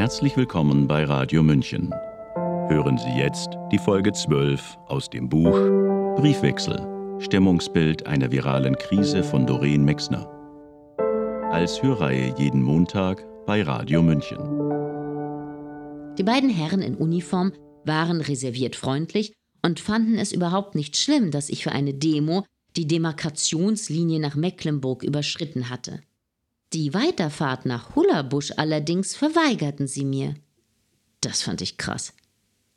Herzlich willkommen bei Radio München. Hören Sie jetzt die Folge 12 aus dem Buch Briefwechsel. Stimmungsbild einer viralen Krise von Doreen Mexner. Als Hörreihe jeden Montag bei Radio München. Die beiden Herren in Uniform waren reserviert freundlich und fanden es überhaupt nicht schlimm, dass ich für eine Demo die Demarkationslinie nach Mecklenburg überschritten hatte. Die Weiterfahrt nach Hullerbusch allerdings verweigerten sie mir. Das fand ich krass.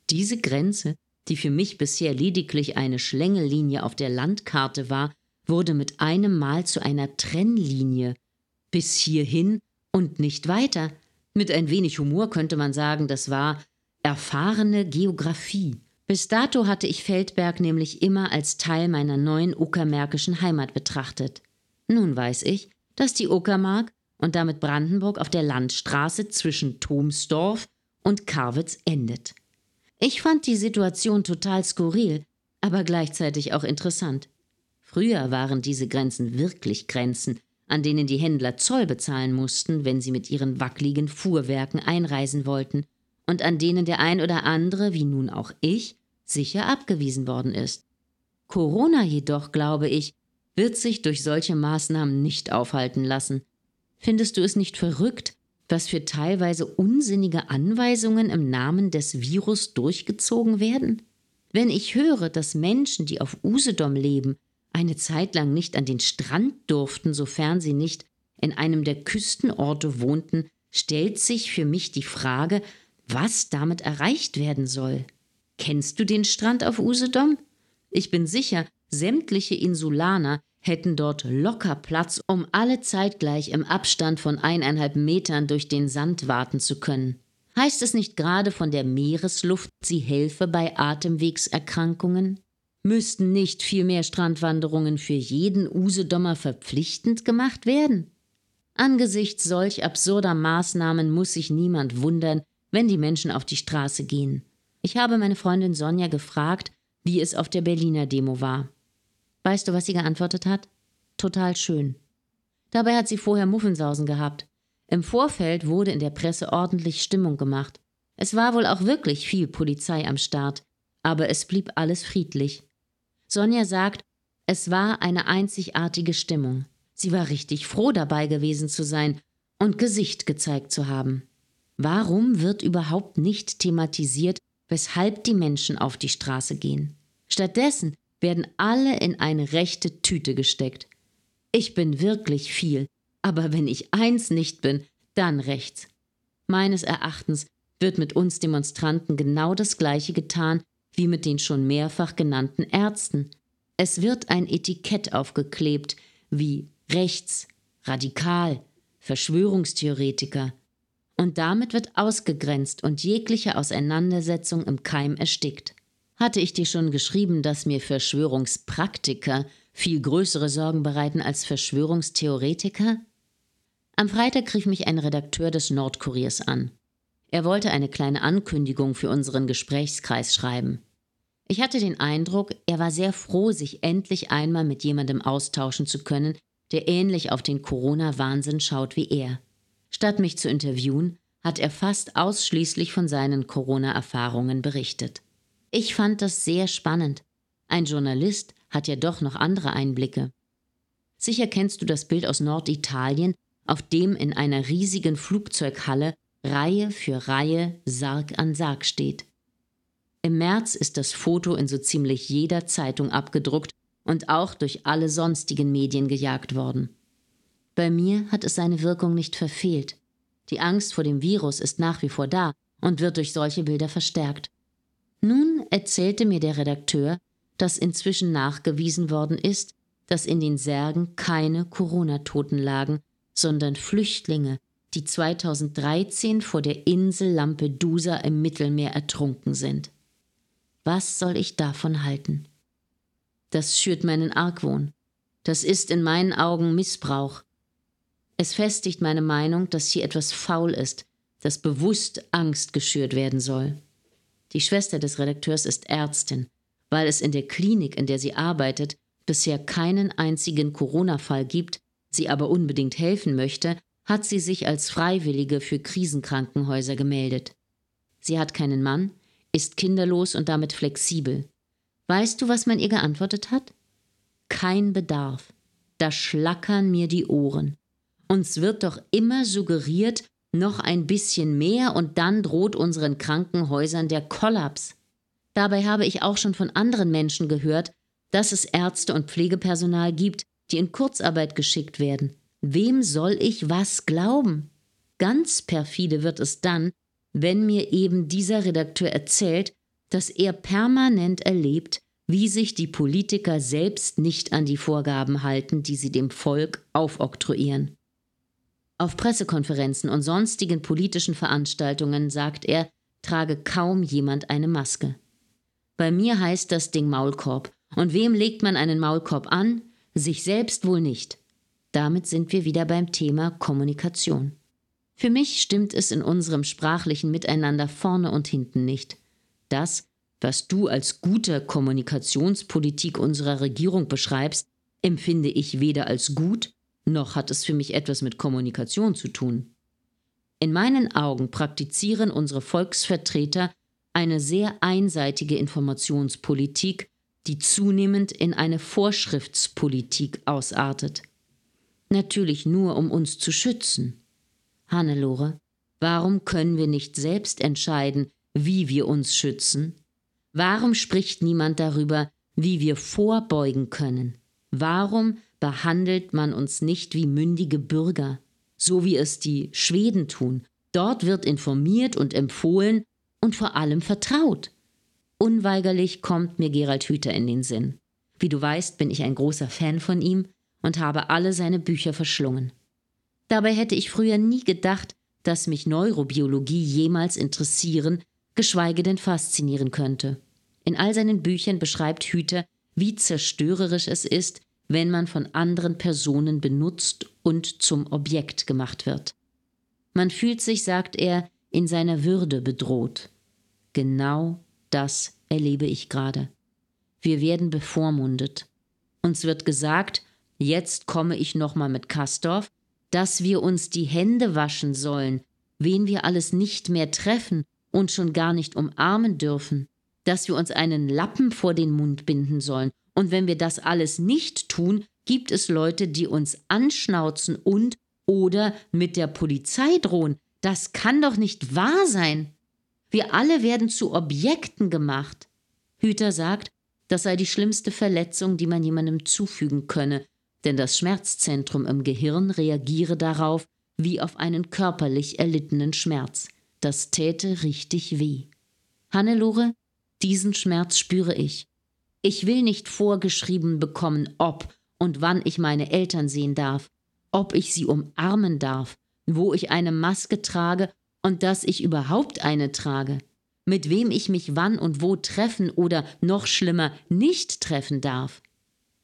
Diese Grenze, die für mich bisher lediglich eine Schlängellinie auf der Landkarte war, wurde mit einem Mal zu einer Trennlinie. Bis hierhin und nicht weiter. Mit ein wenig Humor könnte man sagen, das war erfahrene Geographie. Bis dato hatte ich Feldberg nämlich immer als Teil meiner neuen uckermärkischen Heimat betrachtet. Nun weiß ich, dass die Uckermark und damit Brandenburg auf der Landstraße zwischen Thomsdorf und Karwitz endet. Ich fand die Situation total skurril, aber gleichzeitig auch interessant. Früher waren diese Grenzen wirklich Grenzen, an denen die Händler Zoll bezahlen mussten, wenn sie mit ihren wackligen Fuhrwerken einreisen wollten, und an denen der ein oder andere, wie nun auch ich, sicher abgewiesen worden ist. Corona jedoch, glaube ich, wird sich durch solche Maßnahmen nicht aufhalten lassen. Findest du es nicht verrückt, was für teilweise unsinnige Anweisungen im Namen des Virus durchgezogen werden? Wenn ich höre, dass Menschen, die auf Usedom leben, eine Zeit lang nicht an den Strand durften, sofern sie nicht in einem der Küstenorte wohnten, stellt sich für mich die Frage, was damit erreicht werden soll. Kennst du den Strand auf Usedom? Ich bin sicher, sämtliche Insulaner hätten dort locker Platz, um alle zeitgleich im Abstand von eineinhalb Metern durch den Sand warten zu können. Heißt es nicht gerade von der Meeresluft, sie helfe bei Atemwegserkrankungen? Müssten nicht viel mehr Strandwanderungen für jeden Usedommer verpflichtend gemacht werden? Angesichts solch absurder Maßnahmen muss sich niemand wundern, wenn die Menschen auf die Straße gehen. Ich habe meine Freundin Sonja gefragt, wie es auf der Berliner Demo war. Weißt du, was sie geantwortet hat? Total schön. Dabei hat sie vorher Muffensausen gehabt. Im Vorfeld wurde in der Presse ordentlich Stimmung gemacht. Es war wohl auch wirklich viel Polizei am Start, aber es blieb alles friedlich. Sonja sagt, es war eine einzigartige Stimmung. Sie war richtig froh dabei gewesen zu sein und Gesicht gezeigt zu haben. Warum wird überhaupt nicht thematisiert, weshalb die Menschen auf die Straße gehen? Stattdessen werden alle in eine rechte Tüte gesteckt. Ich bin wirklich viel, aber wenn ich eins nicht bin, dann rechts. Meines Erachtens wird mit uns Demonstranten genau das gleiche getan wie mit den schon mehrfach genannten Ärzten. Es wird ein Etikett aufgeklebt wie rechts, radikal, Verschwörungstheoretiker. Und damit wird ausgegrenzt und jegliche Auseinandersetzung im Keim erstickt. Hatte ich dir schon geschrieben, dass mir Verschwörungspraktiker viel größere Sorgen bereiten als Verschwörungstheoretiker? Am Freitag rief mich ein Redakteur des Nordkuriers an. Er wollte eine kleine Ankündigung für unseren Gesprächskreis schreiben. Ich hatte den Eindruck, er war sehr froh, sich endlich einmal mit jemandem austauschen zu können, der ähnlich auf den Corona-Wahnsinn schaut wie er. Statt mich zu interviewen, hat er fast ausschließlich von seinen Corona-Erfahrungen berichtet. Ich fand das sehr spannend. Ein Journalist hat ja doch noch andere Einblicke. Sicher kennst du das Bild aus Norditalien, auf dem in einer riesigen Flugzeughalle Reihe für Reihe Sarg an Sarg steht. Im März ist das Foto in so ziemlich jeder Zeitung abgedruckt und auch durch alle sonstigen Medien gejagt worden. Bei mir hat es seine Wirkung nicht verfehlt. Die Angst vor dem Virus ist nach wie vor da und wird durch solche Bilder verstärkt. Nun erzählte mir der Redakteur, dass inzwischen nachgewiesen worden ist, dass in den Särgen keine Corona-Toten lagen, sondern Flüchtlinge, die 2013 vor der Insel Lampedusa im Mittelmeer ertrunken sind. Was soll ich davon halten? Das schürt meinen Argwohn. Das ist in meinen Augen Missbrauch. Es festigt meine Meinung, dass hier etwas faul ist, dass bewusst Angst geschürt werden soll. Die Schwester des Redakteurs ist Ärztin. Weil es in der Klinik, in der sie arbeitet, bisher keinen einzigen Corona-Fall gibt, sie aber unbedingt helfen möchte, hat sie sich als Freiwillige für Krisenkrankenhäuser gemeldet. Sie hat keinen Mann, ist kinderlos und damit flexibel. Weißt du, was man ihr geantwortet hat? Kein Bedarf. Da schlackern mir die Ohren. Uns wird doch immer suggeriert, noch ein bisschen mehr und dann droht unseren Krankenhäusern der Kollaps. Dabei habe ich auch schon von anderen Menschen gehört, dass es Ärzte und Pflegepersonal gibt, die in Kurzarbeit geschickt werden. Wem soll ich was glauben? Ganz perfide wird es dann, wenn mir eben dieser Redakteur erzählt, dass er permanent erlebt, wie sich die Politiker selbst nicht an die Vorgaben halten, die sie dem Volk aufoktroyieren. Auf Pressekonferenzen und sonstigen politischen Veranstaltungen, sagt er, trage kaum jemand eine Maske. Bei mir heißt das Ding Maulkorb. Und wem legt man einen Maulkorb an? Sich selbst wohl nicht. Damit sind wir wieder beim Thema Kommunikation. Für mich stimmt es in unserem sprachlichen Miteinander vorne und hinten nicht. Das, was du als gute Kommunikationspolitik unserer Regierung beschreibst, empfinde ich weder als gut, noch hat es für mich etwas mit Kommunikation zu tun. In meinen Augen praktizieren unsere Volksvertreter eine sehr einseitige Informationspolitik, die zunehmend in eine Vorschriftspolitik ausartet. Natürlich nur, um uns zu schützen. Hannelore, warum können wir nicht selbst entscheiden, wie wir uns schützen? Warum spricht niemand darüber, wie wir vorbeugen können? Warum behandelt man uns nicht wie mündige Bürger, so wie es die Schweden tun? Dort wird informiert und empfohlen und vor allem vertraut. Unweigerlich kommt mir Gerald Hüther in den Sinn. Wie du weißt, bin ich ein großer Fan von ihm und habe alle seine Bücher verschlungen. Dabei hätte ich früher nie gedacht, dass mich Neurobiologie jemals interessieren, geschweige denn faszinieren könnte. In all seinen Büchern beschreibt Hüter, wie zerstörerisch es ist, wenn man von anderen Personen benutzt und zum Objekt gemacht wird. Man fühlt sich, sagt er, in seiner Würde bedroht. Genau das erlebe ich gerade. Wir werden bevormundet. Uns wird gesagt, jetzt komme ich nochmal mit Kastorf, dass wir uns die Hände waschen sollen, wen wir alles nicht mehr treffen und schon gar nicht umarmen dürfen, dass wir uns einen Lappen vor den Mund binden sollen, und wenn wir das alles nicht tun, gibt es Leute, die uns anschnauzen und oder mit der Polizei drohen. Das kann doch nicht wahr sein. Wir alle werden zu Objekten gemacht. Hüter sagt, das sei die schlimmste Verletzung, die man jemandem zufügen könne, denn das Schmerzzentrum im Gehirn reagiere darauf wie auf einen körperlich erlittenen Schmerz. Das täte richtig weh. Hannelore, diesen Schmerz spüre ich. Ich will nicht vorgeschrieben bekommen, ob und wann ich meine Eltern sehen darf, ob ich sie umarmen darf, wo ich eine Maske trage und dass ich überhaupt eine trage, mit wem ich mich wann und wo treffen oder noch schlimmer nicht treffen darf.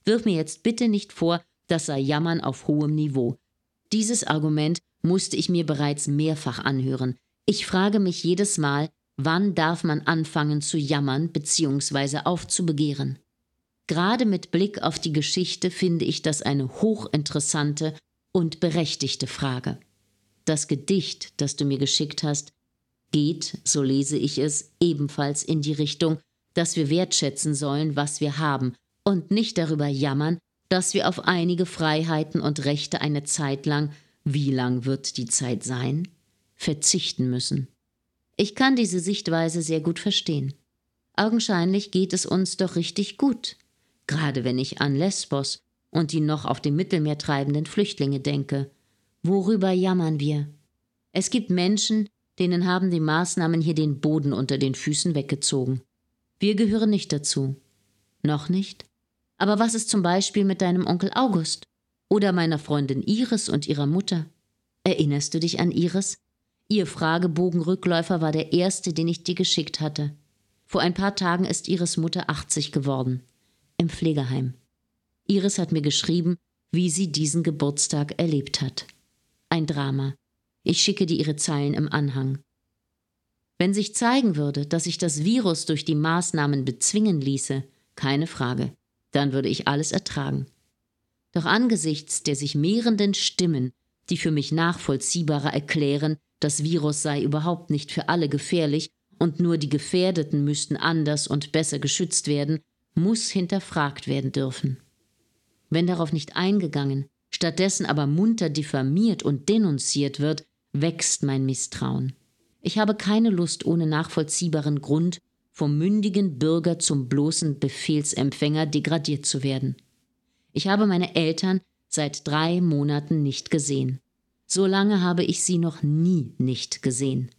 Wirf mir jetzt bitte nicht vor, das sei Jammern auf hohem Niveau. Dieses Argument musste ich mir bereits mehrfach anhören. Ich frage mich jedes Mal, wann darf man anfangen zu jammern bzw. aufzubegehren. Gerade mit Blick auf die Geschichte finde ich das eine hochinteressante und berechtigte Frage. Das Gedicht, das du mir geschickt hast, geht, so lese ich es, ebenfalls in die Richtung, dass wir wertschätzen sollen, was wir haben und nicht darüber jammern, dass wir auf einige Freiheiten und Rechte eine Zeit lang, wie lang wird die Zeit sein, verzichten müssen. Ich kann diese Sichtweise sehr gut verstehen. Augenscheinlich geht es uns doch richtig gut, gerade wenn ich an Lesbos und die noch auf dem Mittelmeer treibenden Flüchtlinge denke. Worüber jammern wir? Es gibt Menschen, denen haben die Maßnahmen hier den Boden unter den Füßen weggezogen. Wir gehören nicht dazu. Noch nicht? Aber was ist zum Beispiel mit deinem Onkel August? Oder meiner Freundin Iris und ihrer Mutter? Erinnerst du dich an Iris? Ihr Fragebogenrückläufer war der erste, den ich dir geschickt hatte. Vor ein paar Tagen ist Iris Mutter 80 geworden. Im Pflegeheim. Iris hat mir geschrieben, wie sie diesen Geburtstag erlebt hat. Ein Drama. Ich schicke dir ihre Zeilen im Anhang. Wenn sich zeigen würde, dass sich das Virus durch die Maßnahmen bezwingen ließe, keine Frage dann würde ich alles ertragen. Doch angesichts der sich mehrenden Stimmen, die für mich nachvollziehbarer erklären, das Virus sei überhaupt nicht für alle gefährlich und nur die Gefährdeten müssten anders und besser geschützt werden, muss hinterfragt werden dürfen. Wenn darauf nicht eingegangen, stattdessen aber munter diffamiert und denunziert wird, wächst mein Misstrauen. Ich habe keine Lust, ohne nachvollziehbaren Grund vom mündigen Bürger zum bloßen Befehlsempfänger degradiert zu werden. Ich habe meine Eltern seit drei Monaten nicht gesehen. So lange habe ich sie noch nie nicht gesehen.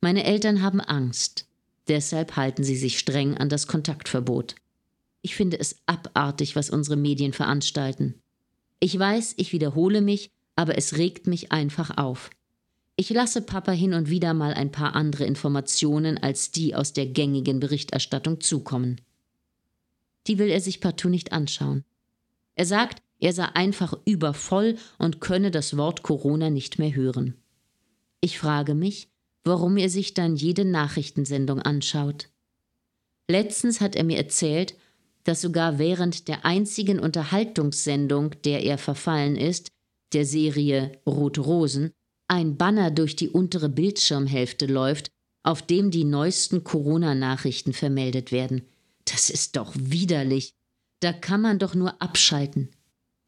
Meine Eltern haben Angst, deshalb halten sie sich streng an das Kontaktverbot. Ich finde es abartig, was unsere Medien veranstalten. Ich weiß, ich wiederhole mich, aber es regt mich einfach auf. Ich lasse Papa hin und wieder mal ein paar andere Informationen als die aus der gängigen Berichterstattung zukommen. Die will er sich partout nicht anschauen. Er sagt, er sei einfach übervoll und könne das Wort Corona nicht mehr hören. Ich frage mich, warum er sich dann jede Nachrichtensendung anschaut. Letztens hat er mir erzählt, dass sogar während der einzigen Unterhaltungssendung, der er verfallen ist, der Serie Rote Rosen, ein Banner durch die untere Bildschirmhälfte läuft, auf dem die neuesten Corona-Nachrichten vermeldet werden. Das ist doch widerlich. Da kann man doch nur abschalten.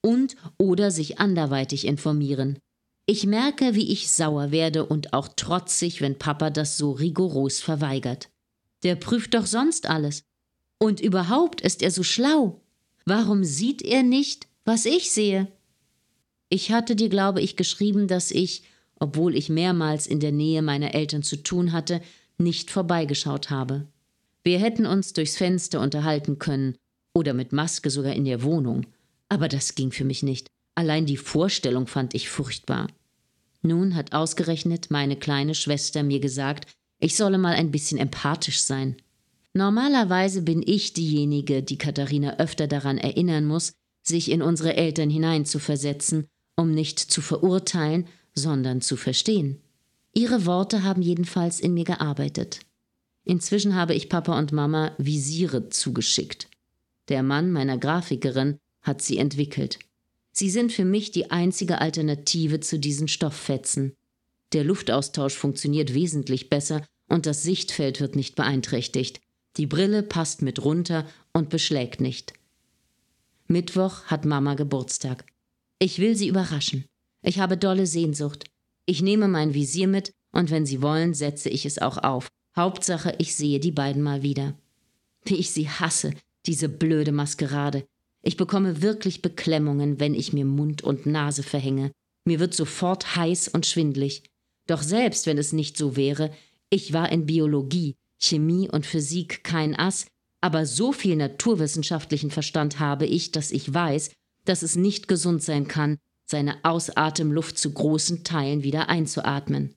Und oder sich anderweitig informieren. Ich merke, wie ich sauer werde und auch trotzig, wenn Papa das so rigoros verweigert. Der prüft doch sonst alles. Und überhaupt ist er so schlau. Warum sieht er nicht, was ich sehe? Ich hatte dir, glaube ich, geschrieben, dass ich, obwohl ich mehrmals in der Nähe meiner Eltern zu tun hatte, nicht vorbeigeschaut habe. Wir hätten uns durchs Fenster unterhalten können oder mit Maske sogar in der Wohnung. Aber das ging für mich nicht. Allein die Vorstellung fand ich furchtbar. Nun hat ausgerechnet meine kleine Schwester mir gesagt, ich solle mal ein bisschen empathisch sein. Normalerweise bin ich diejenige, die Katharina öfter daran erinnern muss, sich in unsere Eltern hineinzuversetzen, um nicht zu verurteilen, sondern zu verstehen. Ihre Worte haben jedenfalls in mir gearbeitet. Inzwischen habe ich Papa und Mama Visiere zugeschickt. Der Mann meiner Grafikerin hat sie entwickelt. Sie sind für mich die einzige Alternative zu diesen Stofffetzen. Der Luftaustausch funktioniert wesentlich besser und das Sichtfeld wird nicht beeinträchtigt. Die Brille passt mit runter und beschlägt nicht. Mittwoch hat Mama Geburtstag. Ich will sie überraschen. Ich habe dolle Sehnsucht. Ich nehme mein Visier mit und wenn Sie wollen, setze ich es auch auf. Hauptsache, ich sehe die beiden mal wieder. Wie ich sie hasse, diese blöde Maskerade. Ich bekomme wirklich Beklemmungen, wenn ich mir Mund und Nase verhänge. Mir wird sofort heiß und schwindlig. Doch selbst wenn es nicht so wäre, ich war in Biologie, Chemie und Physik kein Ass, aber so viel naturwissenschaftlichen Verstand habe ich, dass ich weiß, dass es nicht gesund sein kann, seine Ausatemluft zu großen Teilen wieder einzuatmen.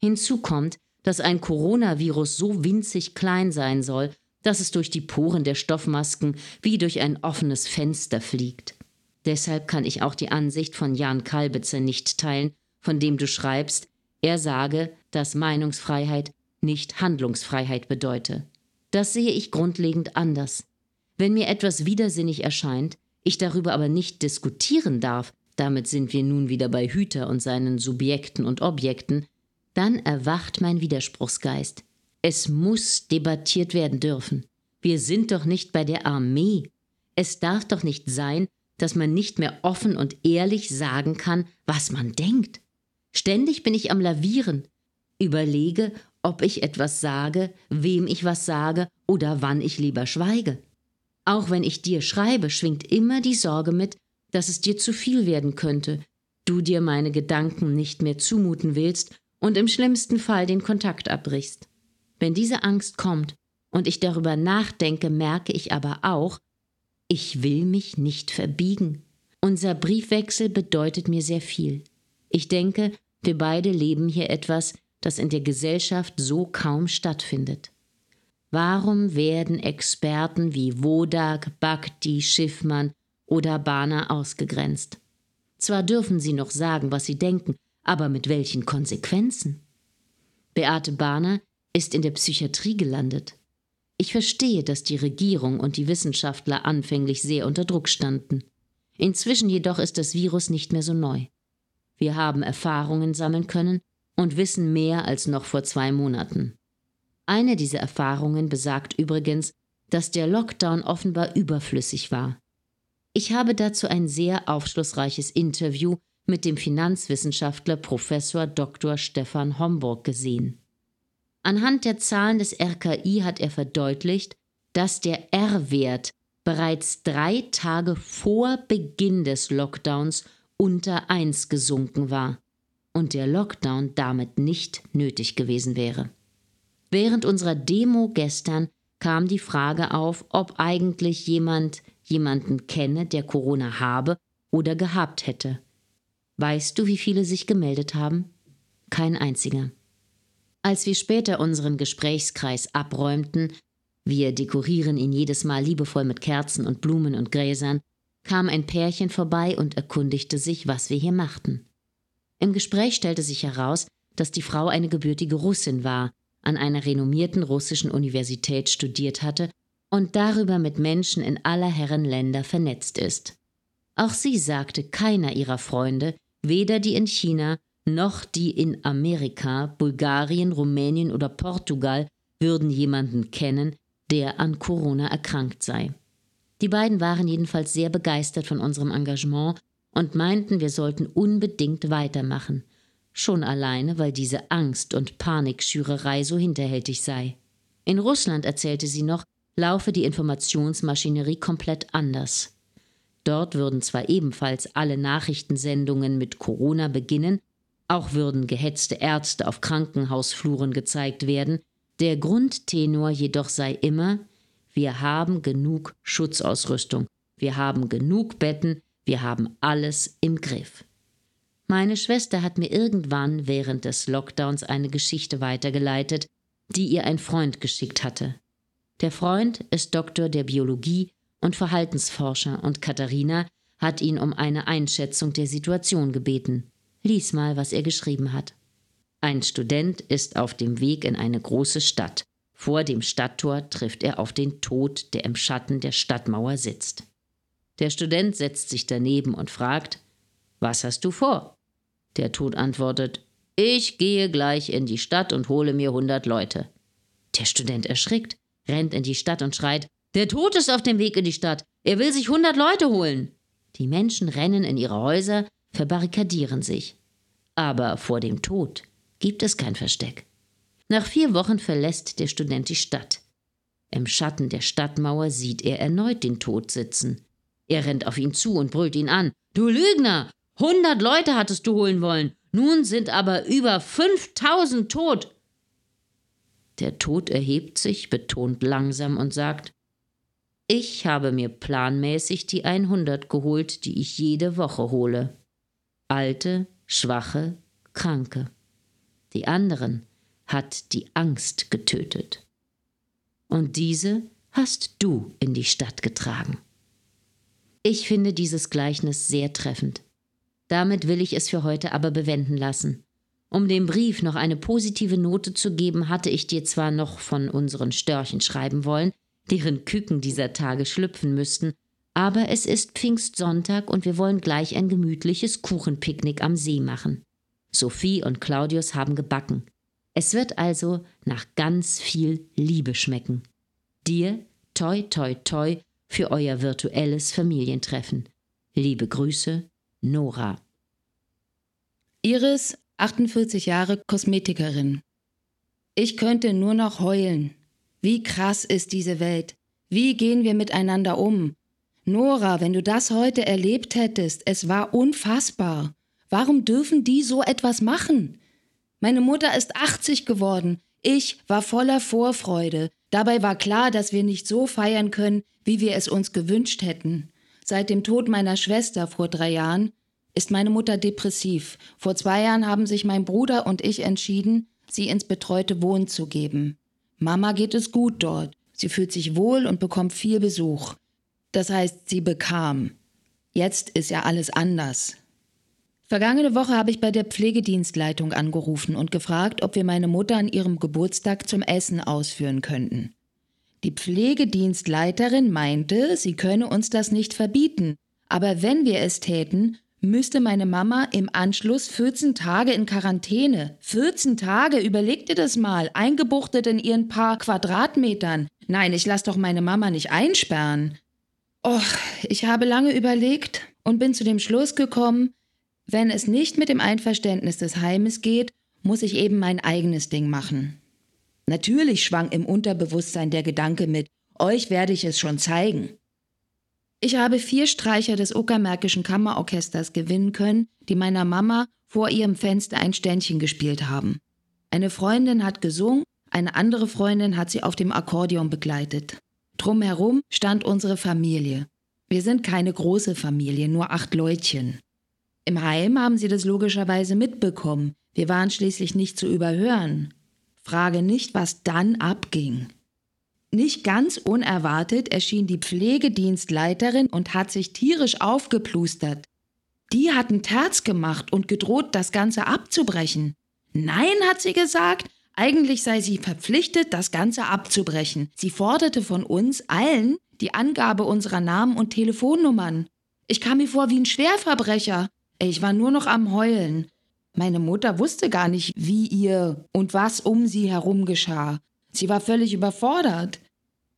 Hinzu kommt, dass ein Coronavirus so winzig klein sein soll, dass es durch die Poren der Stoffmasken wie durch ein offenes Fenster fliegt. Deshalb kann ich auch die Ansicht von Jan Kalbitzer nicht teilen, von dem du schreibst, er sage, dass Meinungsfreiheit nicht Handlungsfreiheit bedeute. Das sehe ich grundlegend anders. Wenn mir etwas widersinnig erscheint, ich darüber aber nicht diskutieren darf, damit sind wir nun wieder bei Hüter und seinen Subjekten und Objekten, dann erwacht mein Widerspruchsgeist. Es muss debattiert werden dürfen. Wir sind doch nicht bei der Armee. Es darf doch nicht sein, dass man nicht mehr offen und ehrlich sagen kann, was man denkt. Ständig bin ich am Lavieren, überlege, ob ich etwas sage, wem ich was sage oder wann ich lieber schweige. Auch wenn ich dir schreibe, schwingt immer die Sorge mit, dass es dir zu viel werden könnte, du dir meine Gedanken nicht mehr zumuten willst und im schlimmsten Fall den Kontakt abbrichst. Wenn diese Angst kommt und ich darüber nachdenke, merke ich aber auch, ich will mich nicht verbiegen. Unser Briefwechsel bedeutet mir sehr viel. Ich denke, wir beide leben hier etwas, das in der Gesellschaft so kaum stattfindet. Warum werden Experten wie Wodak, Bhakti, Schiffmann oder Bahner ausgegrenzt. Zwar dürfen sie noch sagen, was sie denken, aber mit welchen Konsequenzen? Beate Bahner ist in der Psychiatrie gelandet. Ich verstehe, dass die Regierung und die Wissenschaftler anfänglich sehr unter Druck standen. Inzwischen jedoch ist das Virus nicht mehr so neu. Wir haben Erfahrungen sammeln können und wissen mehr als noch vor zwei Monaten. Eine dieser Erfahrungen besagt übrigens, dass der Lockdown offenbar überflüssig war. Ich habe dazu ein sehr aufschlussreiches Interview mit dem Finanzwissenschaftler Professor Dr. Stefan Homburg gesehen. Anhand der Zahlen des RKI hat er verdeutlicht, dass der R-Wert bereits drei Tage vor Beginn des Lockdowns unter 1 gesunken war und der Lockdown damit nicht nötig gewesen wäre. Während unserer Demo gestern kam die Frage auf, ob eigentlich jemand jemanden kenne, der Corona habe oder gehabt hätte. Weißt du, wie viele sich gemeldet haben? Kein einziger. Als wir später unseren Gesprächskreis abräumten, wir dekorieren ihn jedes Mal liebevoll mit Kerzen und Blumen und Gräsern, kam ein Pärchen vorbei und erkundigte sich, was wir hier machten. Im Gespräch stellte sich heraus, dass die Frau eine gebürtige Russin war, an einer renommierten russischen Universität studiert hatte und darüber mit Menschen in aller Herren Länder vernetzt ist. Auch sie sagte keiner ihrer Freunde, weder die in China noch die in Amerika, Bulgarien, Rumänien oder Portugal, würden jemanden kennen, der an Corona erkrankt sei. Die beiden waren jedenfalls sehr begeistert von unserem Engagement und meinten, wir sollten unbedingt weitermachen, schon alleine, weil diese Angst und Panikschürerei so hinterhältig sei. In Russland, erzählte sie noch, laufe die Informationsmaschinerie komplett anders. Dort würden zwar ebenfalls alle Nachrichtensendungen mit Corona beginnen, auch würden gehetzte Ärzte auf Krankenhausfluren gezeigt werden, der Grundtenor jedoch sei immer, wir haben genug Schutzausrüstung, wir haben genug Betten, wir haben alles im Griff. Meine Schwester hat mir irgendwann während des Lockdowns eine Geschichte weitergeleitet, die ihr ein Freund geschickt hatte. Der Freund ist Doktor der Biologie und Verhaltensforscher und Katharina hat ihn um eine Einschätzung der Situation gebeten. Lies mal, was er geschrieben hat. Ein Student ist auf dem Weg in eine große Stadt. Vor dem Stadttor trifft er auf den Tod, der im Schatten der Stadtmauer sitzt. Der Student setzt sich daneben und fragt, Was hast du vor? Der Tod antwortet, Ich gehe gleich in die Stadt und hole mir hundert Leute. Der Student erschrickt, rennt in die Stadt und schreit, Der Tod ist auf dem Weg in die Stadt, er will sich hundert Leute holen. Die Menschen rennen in ihre Häuser, verbarrikadieren sich. Aber vor dem Tod gibt es kein Versteck. Nach vier Wochen verlässt der Student die Stadt. Im Schatten der Stadtmauer sieht er erneut den Tod sitzen. Er rennt auf ihn zu und brüllt ihn an. Du Lügner! Hundert Leute hattest du holen wollen. Nun sind aber über fünftausend tot. Der Tod erhebt sich, betont langsam und sagt, ich habe mir planmäßig die 100 geholt, die ich jede Woche hole. Alte, schwache, kranke. Die anderen hat die Angst getötet. Und diese hast du in die Stadt getragen. Ich finde dieses Gleichnis sehr treffend. Damit will ich es für heute aber bewenden lassen. Um dem Brief noch eine positive Note zu geben, hatte ich dir zwar noch von unseren Störchen schreiben wollen, deren Küken dieser Tage schlüpfen müssten, aber es ist Pfingstsonntag und wir wollen gleich ein gemütliches Kuchenpicknick am See machen. Sophie und Claudius haben gebacken. Es wird also nach ganz viel Liebe schmecken. Dir toi toi toi für euer virtuelles Familientreffen. Liebe Grüße, Nora. Iris, 48 Jahre Kosmetikerin. Ich könnte nur noch heulen. Wie krass ist diese Welt? Wie gehen wir miteinander um? Nora, wenn du das heute erlebt hättest, es war unfassbar. Warum dürfen die so etwas machen? Meine Mutter ist 80 geworden. Ich war voller Vorfreude. Dabei war klar, dass wir nicht so feiern können, wie wir es uns gewünscht hätten. Seit dem Tod meiner Schwester vor drei Jahren ist meine Mutter depressiv. Vor zwei Jahren haben sich mein Bruder und ich entschieden, sie ins betreute Wohnen zu geben. Mama geht es gut dort. Sie fühlt sich wohl und bekommt viel Besuch. Das heißt, sie bekam. Jetzt ist ja alles anders. Vergangene Woche habe ich bei der Pflegedienstleitung angerufen und gefragt, ob wir meine Mutter an ihrem Geburtstag zum Essen ausführen könnten. Die Pflegedienstleiterin meinte, sie könne uns das nicht verbieten, aber wenn wir es täten, müsste meine Mama im Anschluss 14 Tage in Quarantäne. 14 Tage, überleg dir das mal, eingebuchtet in ihren paar Quadratmetern. Nein, ich lass doch meine Mama nicht einsperren. Och, ich habe lange überlegt und bin zu dem Schluss gekommen, wenn es nicht mit dem Einverständnis des Heimes geht, muss ich eben mein eigenes Ding machen. Natürlich schwang im Unterbewusstsein der Gedanke mit, euch werde ich es schon zeigen. Ich habe vier Streicher des Uckermärkischen Kammerorchesters gewinnen können, die meiner Mama vor ihrem Fenster ein Ständchen gespielt haben. Eine Freundin hat gesungen, eine andere Freundin hat sie auf dem Akkordeon begleitet. Drumherum stand unsere Familie. Wir sind keine große Familie, nur acht Leutchen. Im Heim haben sie das logischerweise mitbekommen. Wir waren schließlich nicht zu überhören. Frage nicht, was dann abging. Nicht ganz unerwartet erschien die Pflegedienstleiterin und hat sich tierisch aufgeplustert. Die hatten Terz gemacht und gedroht, das Ganze abzubrechen. Nein, hat sie gesagt, eigentlich sei sie verpflichtet, das Ganze abzubrechen. Sie forderte von uns allen die Angabe unserer Namen und Telefonnummern. Ich kam mir vor wie ein Schwerverbrecher. Ich war nur noch am Heulen. Meine Mutter wusste gar nicht, wie ihr und was um sie herum geschah. Sie war völlig überfordert.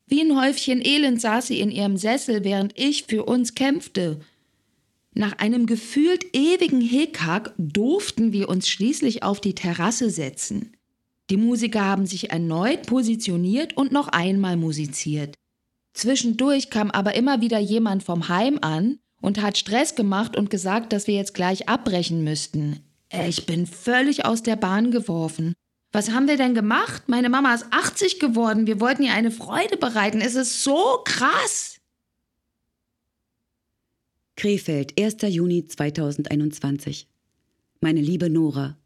Wie ein Häufchen Elend saß sie in ihrem Sessel, während ich für uns kämpfte. Nach einem gefühlt ewigen Hickhack durften wir uns schließlich auf die Terrasse setzen. Die Musiker haben sich erneut positioniert und noch einmal musiziert. Zwischendurch kam aber immer wieder jemand vom Heim an und hat Stress gemacht und gesagt, dass wir jetzt gleich abbrechen müssten. Ich bin völlig aus der Bahn geworfen. Was haben wir denn gemacht? Meine Mama ist 80 geworden. Wir wollten ihr eine Freude bereiten. Es ist so krass. Krefeld, 1. Juni 2021. Meine liebe Nora,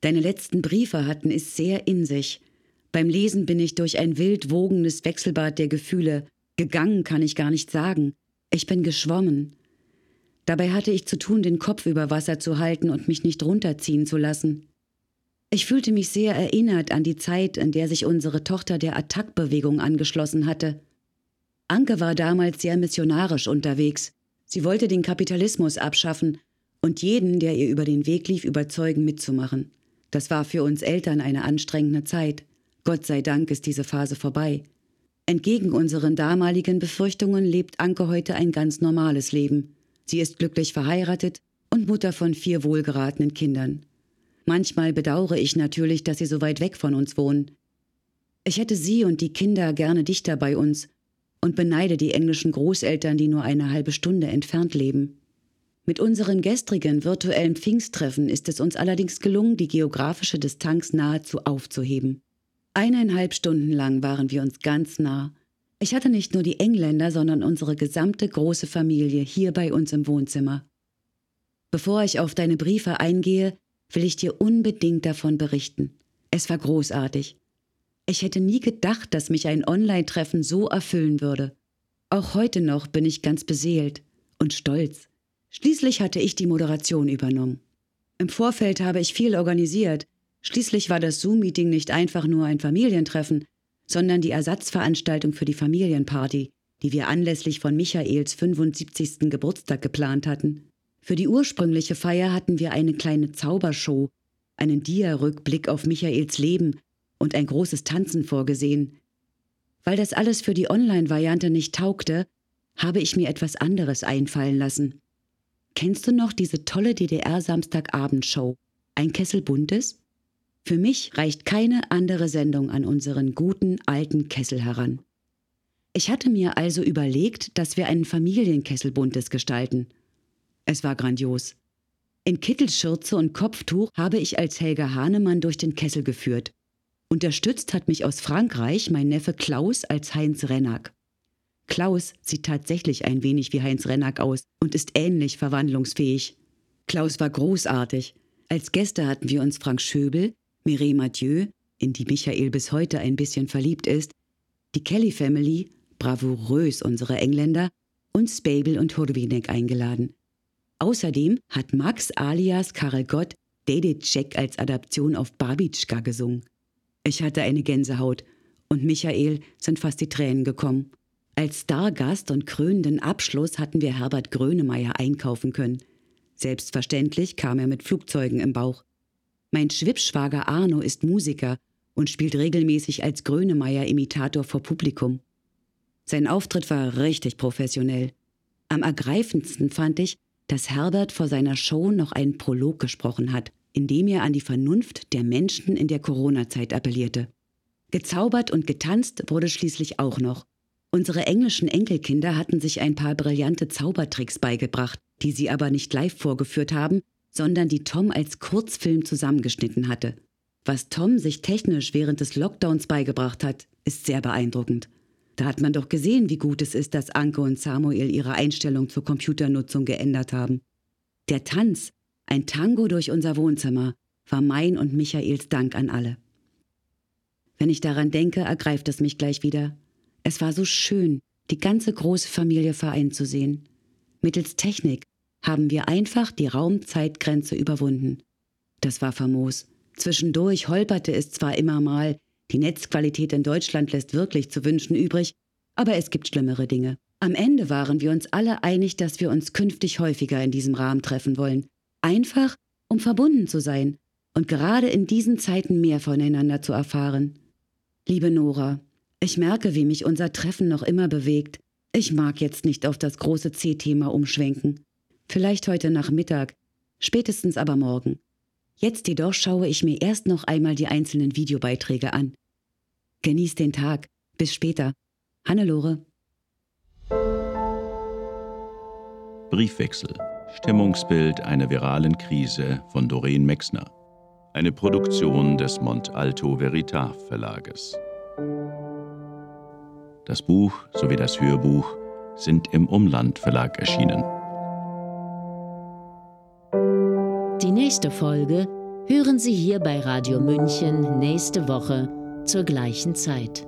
Deine letzten Briefe hatten es sehr in sich. Beim Lesen bin ich durch ein wild wogendes Wechselbad der Gefühle. Gegangen kann ich gar nicht sagen. Ich bin geschwommen. Dabei hatte ich zu tun, den Kopf über Wasser zu halten und mich nicht runterziehen zu lassen. Ich fühlte mich sehr erinnert an die Zeit, in der sich unsere Tochter der Attackbewegung angeschlossen hatte. Anke war damals sehr missionarisch unterwegs. Sie wollte den Kapitalismus abschaffen und jeden, der ihr über den Weg lief, überzeugen, mitzumachen. Das war für uns Eltern eine anstrengende Zeit. Gott sei Dank ist diese Phase vorbei. Entgegen unseren damaligen Befürchtungen lebt Anke heute ein ganz normales Leben. Sie ist glücklich verheiratet und Mutter von vier wohlgeratenen Kindern. Manchmal bedauere ich natürlich, dass sie so weit weg von uns wohnen. Ich hätte sie und die Kinder gerne dichter bei uns und beneide die englischen Großeltern, die nur eine halbe Stunde entfernt leben. Mit unseren gestrigen virtuellen Pfingsttreffen ist es uns allerdings gelungen, die geografische Distanz nahezu aufzuheben. Eineinhalb Stunden lang waren wir uns ganz nah. Ich hatte nicht nur die Engländer, sondern unsere gesamte große Familie hier bei uns im Wohnzimmer. Bevor ich auf deine Briefe eingehe, will ich dir unbedingt davon berichten. Es war großartig. Ich hätte nie gedacht, dass mich ein Online-Treffen so erfüllen würde. Auch heute noch bin ich ganz beseelt und stolz. Schließlich hatte ich die Moderation übernommen. Im Vorfeld habe ich viel organisiert. Schließlich war das Zoom-Meeting nicht einfach nur ein Familientreffen, sondern die Ersatzveranstaltung für die Familienparty, die wir anlässlich von Michaels 75. Geburtstag geplant hatten. Für die ursprüngliche Feier hatten wir eine kleine Zaubershow, einen Dia-Rückblick auf Michaels Leben und ein großes Tanzen vorgesehen. Weil das alles für die Online-Variante nicht taugte, habe ich mir etwas anderes einfallen lassen. Kennst du noch diese tolle DDR-Samstagabendshow? Ein Kessel Buntes? Für mich reicht keine andere Sendung an unseren guten alten Kessel heran. Ich hatte mir also überlegt, dass wir einen Familienkessel Buntes gestalten. Es war grandios. In Kittelschürze und Kopftuch habe ich als Helga Hahnemann durch den Kessel geführt. Unterstützt hat mich aus Frankreich mein Neffe Klaus als Heinz Rennack. Klaus sieht tatsächlich ein wenig wie Heinz Rennack aus und ist ähnlich verwandlungsfähig. Klaus war großartig. Als Gäste hatten wir uns Frank Schöbel, Mireille Mathieu, in die Michael bis heute ein bisschen verliebt ist, die Kelly Family, bravourös unsere Engländer, und Spabel und Hurwinek eingeladen. Außerdem hat Max alias Karel Gott Jack als Adaption auf Babitschka gesungen. Ich hatte eine Gänsehaut und Michael sind fast die Tränen gekommen. Als Stargast und krönenden Abschluss hatten wir Herbert Grönemeyer einkaufen können. Selbstverständlich kam er mit Flugzeugen im Bauch. Mein Schwippschwager Arno ist Musiker und spielt regelmäßig als Grönemeyer-Imitator vor Publikum. Sein Auftritt war richtig professionell. Am ergreifendsten fand ich, dass Herbert vor seiner Show noch einen Prolog gesprochen hat, in dem er an die Vernunft der Menschen in der Corona-Zeit appellierte. Gezaubert und getanzt wurde schließlich auch noch. Unsere englischen Enkelkinder hatten sich ein paar brillante Zaubertricks beigebracht, die sie aber nicht live vorgeführt haben, sondern die Tom als Kurzfilm zusammengeschnitten hatte. Was Tom sich technisch während des Lockdowns beigebracht hat, ist sehr beeindruckend. Da hat man doch gesehen, wie gut es ist, dass Anke und Samuel ihre Einstellung zur Computernutzung geändert haben. Der Tanz, ein Tango durch unser Wohnzimmer, war mein und Michaels Dank an alle. Wenn ich daran denke, ergreift es mich gleich wieder. Es war so schön, die ganze große Familie vereint zu sehen. Mittels Technik haben wir einfach die Raumzeitgrenze überwunden. Das war famos. Zwischendurch holperte es zwar immer mal, die Netzqualität in Deutschland lässt wirklich zu wünschen übrig, aber es gibt schlimmere Dinge. Am Ende waren wir uns alle einig, dass wir uns künftig häufiger in diesem Rahmen treffen wollen. Einfach, um verbunden zu sein und gerade in diesen Zeiten mehr voneinander zu erfahren. Liebe Nora, ich merke, wie mich unser Treffen noch immer bewegt. Ich mag jetzt nicht auf das große C-Thema umschwenken. Vielleicht heute Nachmittag, spätestens aber morgen. Jetzt jedoch schaue ich mir erst noch einmal die einzelnen Videobeiträge an. Genieß den Tag. Bis später. Hannelore. Briefwechsel. Stimmungsbild einer viralen Krise von Doreen Mexner. Eine Produktion des Mont Alto Veritas Verlages. Das Buch sowie das Hörbuch sind im Umland Verlag erschienen. Die nächste Folge hören Sie hier bei Radio München nächste Woche zur gleichen Zeit.